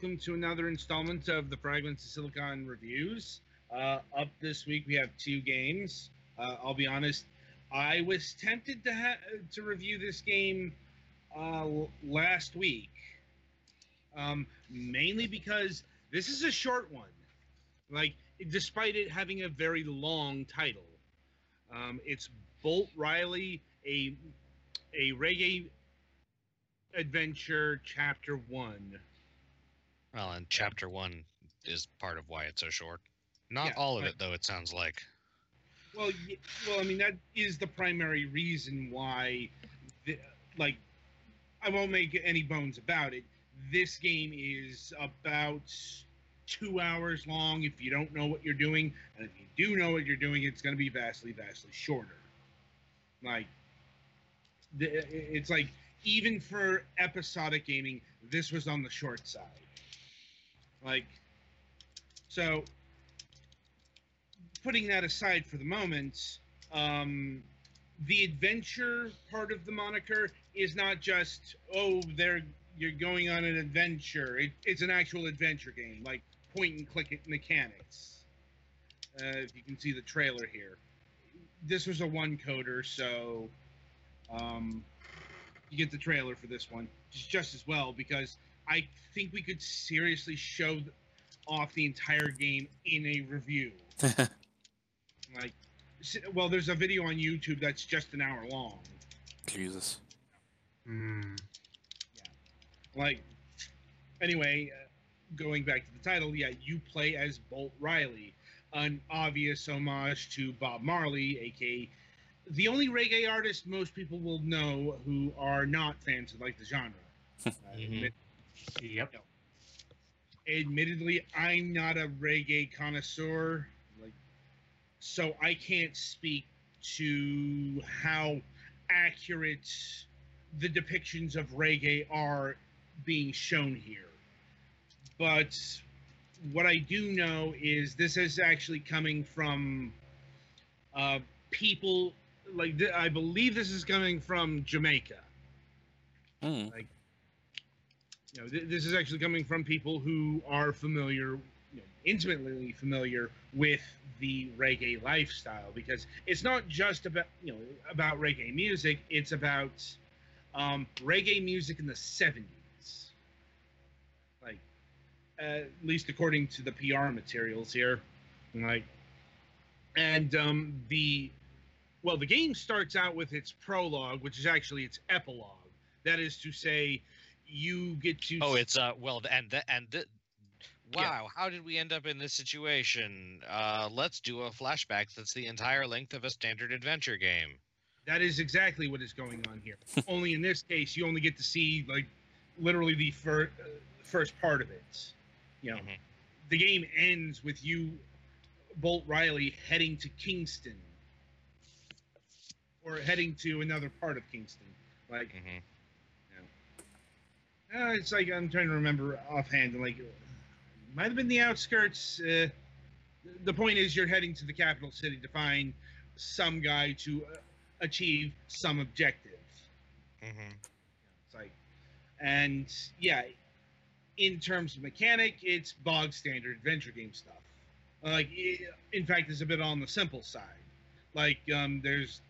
Welcome to another installment of the Fragments of Silicon reviews. Uh, up this week, we have two games. Uh, I'll be honest, I was tempted to ha- to review this game uh, last week, um, mainly because this is a short one. Like, despite it having a very long title, um, it's Bolt Riley, a a reggae adventure chapter one. Well, and chapter one is part of why it's so short. Not Yeah, all of it, though. It sounds like. Well, well, I mean that is the primary reason why, the, like, I won't make any bones about it. This game is about two hours long if you don't know what you're doing, and if you do know what you're doing, it's going to be vastly, vastly shorter. Like, the, it's like even for episodic gaming, this was on the short side. Like, so putting that aside for the moment, um, the adventure part of the moniker is not just oh, they're you're going on an adventure. It, it's an actual adventure game, like point and click mechanics. Uh, if you can see the trailer here, this was a one coder, so um, you get the trailer for this one just just as well because I think we could seriously show off the entire game in a review. Like, well, there's a video on YouTube that's just an hour long. Jesus. Like, anyway, uh, going back to the title, yeah, you play as Bolt Riley, an obvious homage to Bob Marley, aka the only reggae artist most people will know who are not fans of like the genre. Uh, Mhm. Admit- Yep. admittedly, I'm not a reggae connoisseur, like, so I can't speak to how accurate the depictions of reggae are being shown here. But what I do know is this is actually coming from uh, people like th- I believe this is coming from Jamaica Hmm. Know, th- this is actually coming from people who are familiar, you know, intimately familiar with the reggae lifestyle because it's not just about you know about reggae music; it's about um, reggae music in the '70s, like at least according to the PR materials here, like, and um, the well, the game starts out with its prologue, which is actually its epilogue. That is to say, you get to Oh, it's uh. Well, and th- and th- Yeah. wow, how did we end up in this situation? Uh, let's do a flashback. That's the entire length of a standard adventure game. That is exactly what is going on here. only in this case, you only get to see like literally the fir- uh, first part of it. You know, Mhm. the game ends with you, Bolt Riley, heading to Kingston, or heading to another part of Kingston. Like, Mhm. Uh, it's like I'm trying to remember offhand. Like, might have been the outskirts. Uh, the point is, you're heading to the capital city to find some guy to uh, achieve some objective. Mm Mhm. It's like, and yeah, in terms of mechanic, it's bog standard adventure game stuff. Like, in fact, it's a bit on the simple side. Like um, there's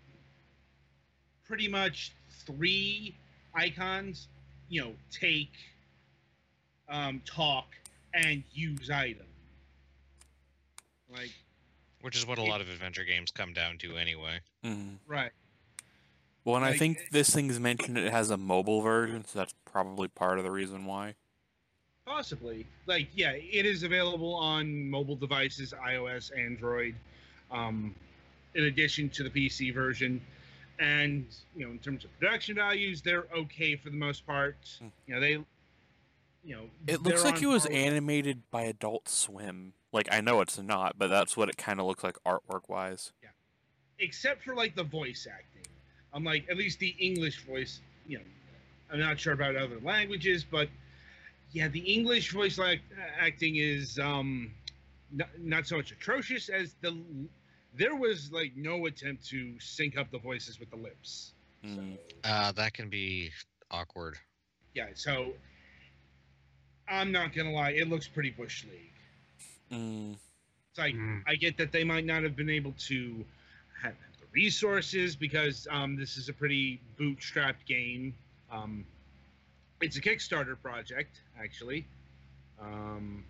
pretty much three icons. You know, take, um, talk, and use item. Like Which is what a lot of adventure games come down to anyway. Mm. right. Well, and I think it- this thing's mentioned it has a mobile version, so that's probably part of the reason why. Possibly. Like, yeah, it is available on mobile devices, iOS, Android, um, in addition to the PC version. And, you know, in terms of production values, they're okay for the most part. Hmm. You know, they, you know, It looks like it was animated by Adult Swim. Like I know it's not, but that's what it kind of looks like artwork wise. yeah except for like the voice acting. I'm like, at least the English voice, you know, I'm not sure about other languages, but yeah, the English voice like acting is um not, not so much atrocious as the there was like no attempt to sync up the voices with the lips. Mm. Uh, that can be awkward. Yeah, so I'm not gonna lie, it looks pretty bush league. Mm. It's like Mm. I get that they might not have been able to have, have the resources because um, this is a pretty bootstrapped game. Um, it's a Kickstarter project, actually. Um,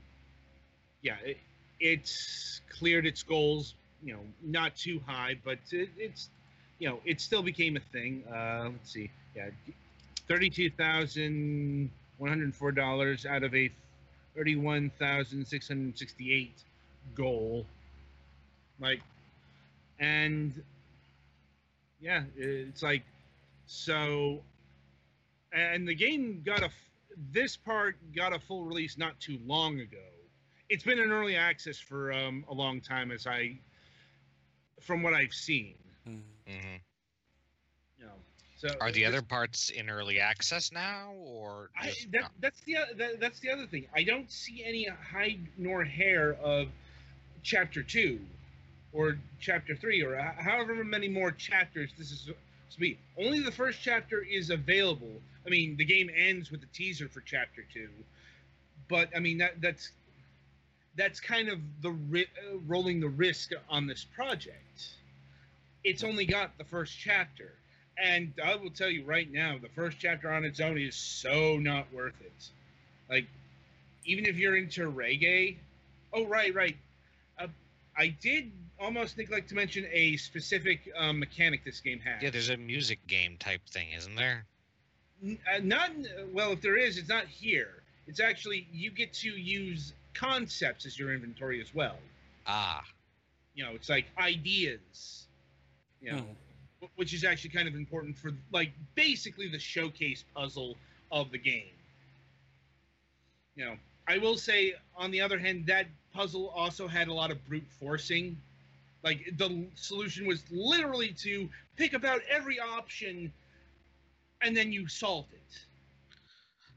yeah, it, it's cleared its goals. You know, not too high, but it, it's you know it still became a thing. Uh, let's see, yeah, thirty-two thousand one hundred four dollars out of a thirty-one thousand six hundred sixty-eight goal. Like, and yeah, it's like so. And the game got a this part got a full release not too long ago. It's been in early access for um, a long time, as I, from what I've seen. Mm. hmm You know, so Are the other parts in early access now, or I, that, not? that's the that, that's the other thing. I don't see any hide nor hair of chapter two, or chapter three, or however many more chapters this is to be. Only the first chapter is available. I mean, the game ends with a teaser for chapter two, but I mean that that's that's kind of the ri- uh, rolling the risk on this project. It's only got the first chapter. And I will tell you right now, the first chapter on its own is so not worth it. Like, even if you're into reggae, oh right, right. Uh, I did almost neglect to mention a specific um, mechanic this game has. Yeah, there's a music game type thing, isn't there? N- uh, not well. If there is, it's not here. It's actually you get to use concepts as your inventory as well. Ah, You know, it's like ideas. You know, Hmm. which is actually kind of important for like basically the showcase puzzle of the game. You know, I will say on the other hand that puzzle also had a lot of brute forcing. Like the solution was literally to pick about every option and then you solve it.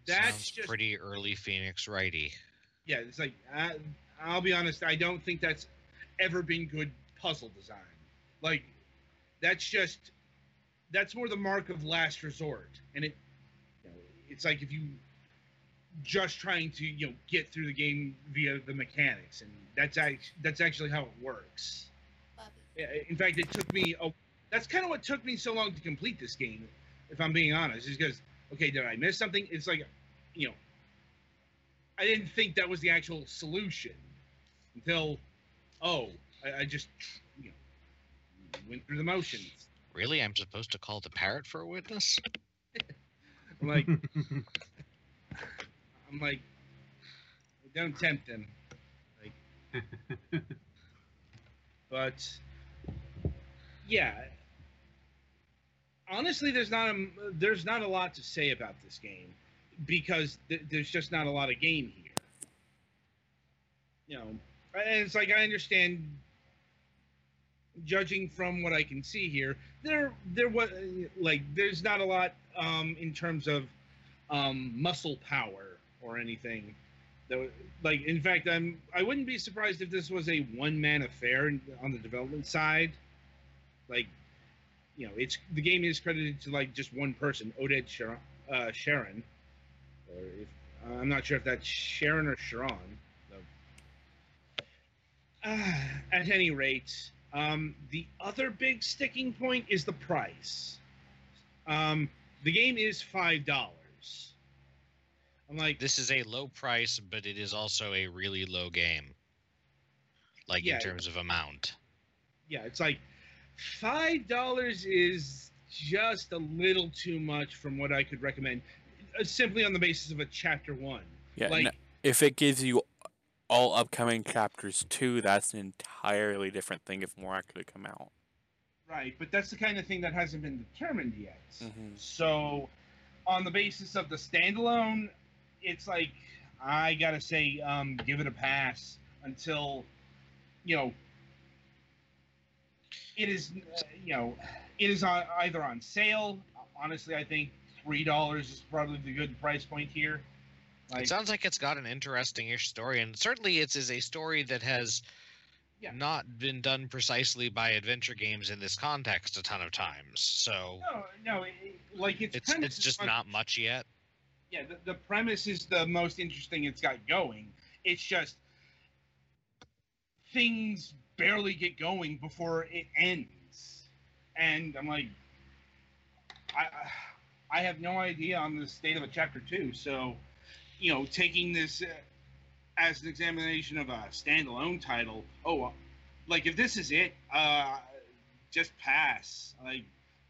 That's sounds just pretty early Phoenix Wright-y. Yeah, it's like I, I'll be honest. I don't think that's ever been good puzzle design. Like that's just that's more the mark of last resort, and it you know, it's like if you just trying to you know get through the game via the mechanics, and that's act- that's actually how it works. Yeah, In fact, it took me a. That's kind of what took me so long to complete this game, if I'm being honest, is because okay, did I miss something? It's like, you know, I didn't think that was the actual solution until, oh, I, I just, you know, went through the motions. Really, I'm supposed to call the parrot for a witness? I'm like, I'm like, don't tempt them. Like, but yeah, honestly, there's not a there's not a lot to say about this game because th- there's just not a lot of game here. You know, and it's like I understand. Judging from what I can see here, there there was like there's not a lot um, in terms of um, muscle power or anything. Would- like in fact, I'm I wouldn't be surprised if this was a one man affair on the development side. Like, you know, it's the game is credited to like just one person, Oded Sharon. Uh, Sharon or if, I'm not sure if that's Sharon or Sharon. So. Uh, at any rate, Um, the other big sticking point is the price. Um, the game is five dollars. I'm like, This is a low price, but it is also a really low game. Like Yeah. in terms of amount. yeah, it's like five dollars is just a little too much from what I could recommend, simply on the basis of a chapter one. Yeah, like, n- if it gives you all upcoming chapters too, that's an entirely different thing if more actually come out. right, but that's the kind of thing that hasn't been determined yet. Mhm. So, on the basis of the standalone, it's like I gotta say, um, give it a pass until, you know, it is, uh, you know, it is on, either on sale. Honestly, I think three dollars is probably the good price point here. Like, it sounds like it's got an interesting-ish story, and certainly it is a story that has Yeah. not been done precisely by adventure games in this context a ton of times. So no, no, it, like it's it's it's just not much yet. yeah the, the premise is the most interesting it's got going it's just things barely get going before it ends and i'm like i i have no idea on the state of a chapter two so you know taking this uh, as an examination of a standalone title oh like if this is it uh just pass like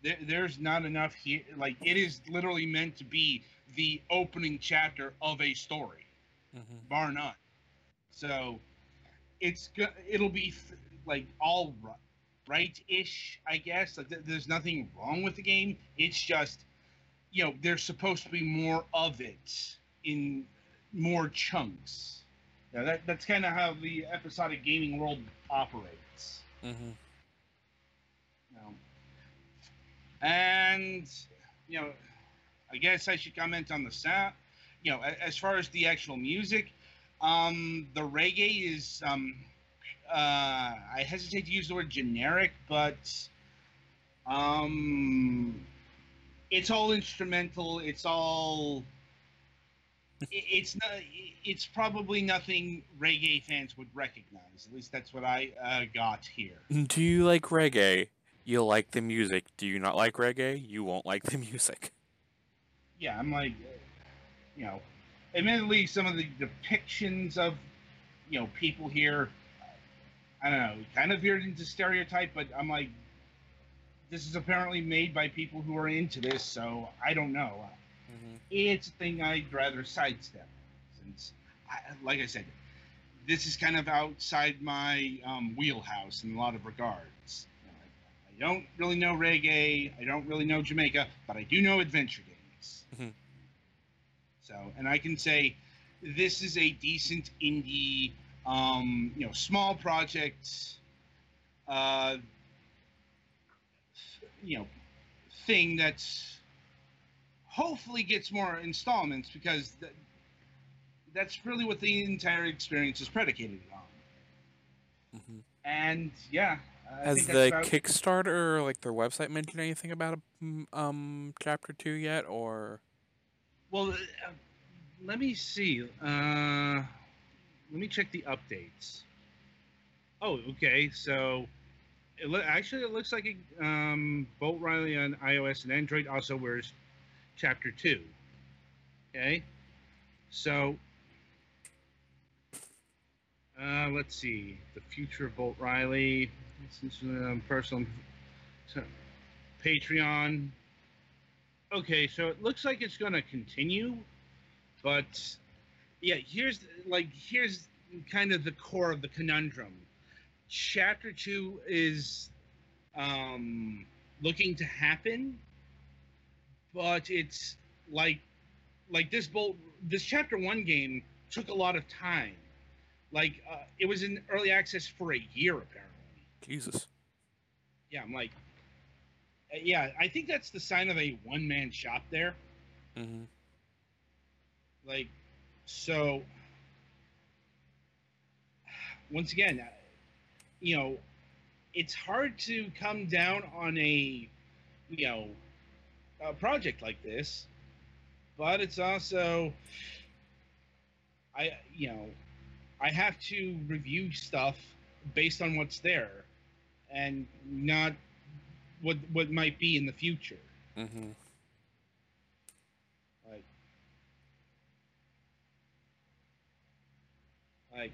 there, there's not enough here like it is literally meant to be the opening chapter of a story mm-hmm. bar none. So it's go- it'll be like all right right ish i guess. Like th- there's nothing wrong with the game. It's just you know there's supposed to be more of it in more chunks now that, that's kind of how the episodic gaming world operates Mhm. you know. And you know, I guess I should comment on the sound. You know, as far as the actual music, um, the reggae is um, uh, I hesitate to use the word generic, but um, it's all instrumental. It's all. It's not. It's probably nothing reggae fans would recognize. At least that's what I uh, got here. Do you like reggae? You'll like the music. Do you not like reggae? You won't like the music. yeah, I'm like, uh, you know, admittedly, some of the depictions of, you know, people here, I don't know, kind of veered into stereotype, but I'm like, this is apparently made by people who are into this, so I don't know. Mhm. It's a thing I'd rather sidestep, since, I, like I said, this is kind of outside my um, wheelhouse in a lot of regards. You know, I, I don't really know reggae, I don't really know Jamaica, but I do know adventure games. Mm-hmm. So, and I can say this is a decent indie, um, you know, small project, uh, you know, thing that's hopefully gets more installments because th- that's really what the entire experience is predicated on. Mhm. And yeah, I Has the about- Kickstarter or like their website mentioned anything about a, um chapter two yet? Or Well, uh, let me see. Uh, let me check the updates. Oh, okay. So, it lo- actually, it looks like it, um, Bolt Riley on iOS and Android also wears Chapter Two. Okay. So, uh, let's see. The future of Bolt Riley. This is um, personal. so- Patreon. Okay, so it looks like it's going to continue, but yeah, here's like here's kind of the core of the conundrum. Chapter two is um, looking to happen, but it's like like this bolt this chapter one game took a lot of time. Like uh, it was in early access for a year apparently. Jesus. Yeah, I'm like, uh, yeah, I think that's the sign of a one man shop there. hmm Like, so once again, you know, it's hard to come down on a, you know, a project like this, but it's also, I, you know, I have to review stuff based on what's there. and not what what might be in the future. Mm-hmm. Like, like,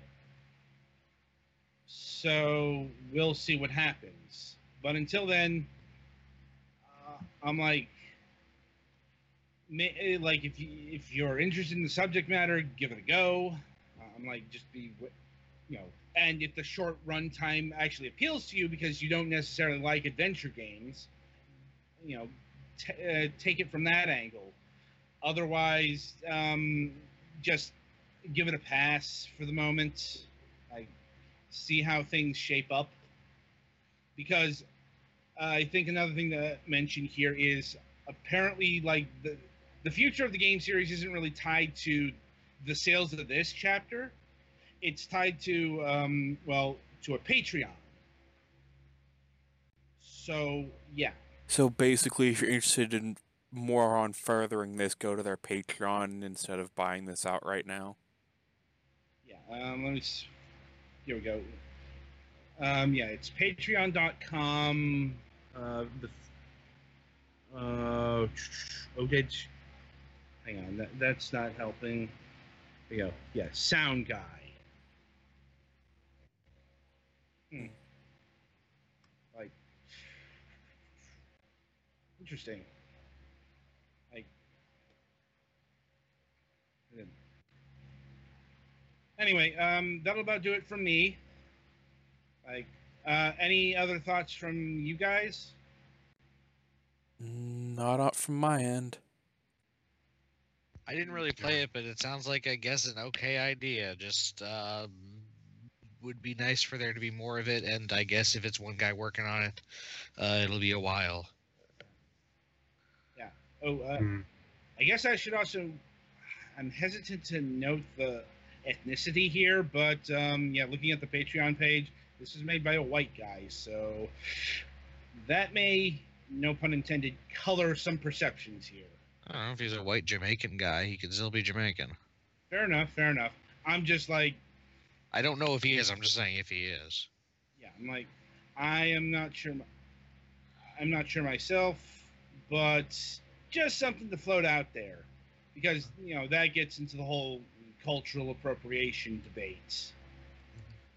so we'll see what happens. But until then, uh, I'm like, ma- like if you if you're interested in the subject matter, give it a go. Uh, I'm like, just be, you know, and if the short run time actually appeals to you because you don't necessarily like adventure games, you know, uh, take it from that angle. Otherwise, um, just give it a pass for the moment. See how things shape up. Because I think another thing to mention here is apparently, like the the future of the game series isn't really tied to the sales of this chapter. It's tied to um, well to a Patreon. So yeah, So basically, if you're interested in more on furthering this, go to their Patreon instead of buying this out right now. Yeah, um, let me. Here we go. Um, yeah, it's Patreon.com. Uh, the. Uh, Oded. Hang on, that, that's not helping. There you go. Yeah, Sound Guy. Hmm. Like. Interesting. Like. hmm. Anyway, um, that'll about do it from me. Like, uh, any other thoughts from you guys? Not up from my end. I didn't really play it, but it sounds like I guess an okay idea. Just um, would be nice for there to be more of it, and I guess if it's one guy working on it, uh, it'll be a while. Yeah. Oh, uh, I guess I should also. I'm hesitant to note the ethnicity here, but um, yeah, looking at the Patreon page, this is made by a white guy, so that may, no pun intended, color some perceptions here. I don't know if he's a white Jamaican guy, he could still be Jamaican. Fair enough, fair enough. I'm just like, I don't know if he is. I'm just saying if he is. yeah, I'm like, I am not sure. I'm not sure myself, but just something to float out there, because you know that gets into the whole cultural appropriation debate,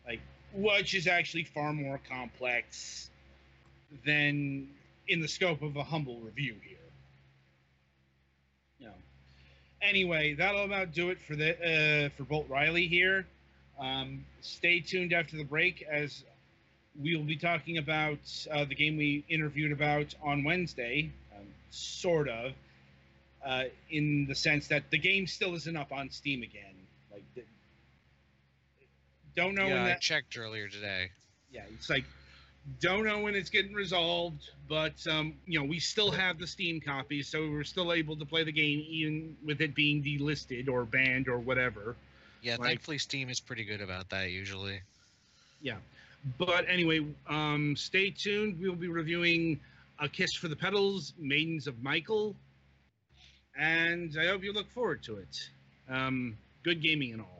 like which is actually far more complex than in the scope of a humble review here. You. Anyway, that'll about do it for the uh, for Bolt Riley here. Um, stay tuned after the break as we will be talking about uh, the game we interviewed about on Wednesday, um, sort of, uh, in the sense that the game still isn't up on Steam again. Don't know yeah, when I that. checked earlier today. Yeah, it's like don't know when it's getting resolved, but um, you know we still have the Steam copy, so we're still able to play the game even with it being delisted or banned or whatever. Yeah, Like- thankfully Steam is pretty good about that usually. Yeah. But anyway, um, stay tuned. We'll be reviewing A Kiss for the Petals, Maidens of Michael. And I hope you look forward to it. Um, good gaming and all.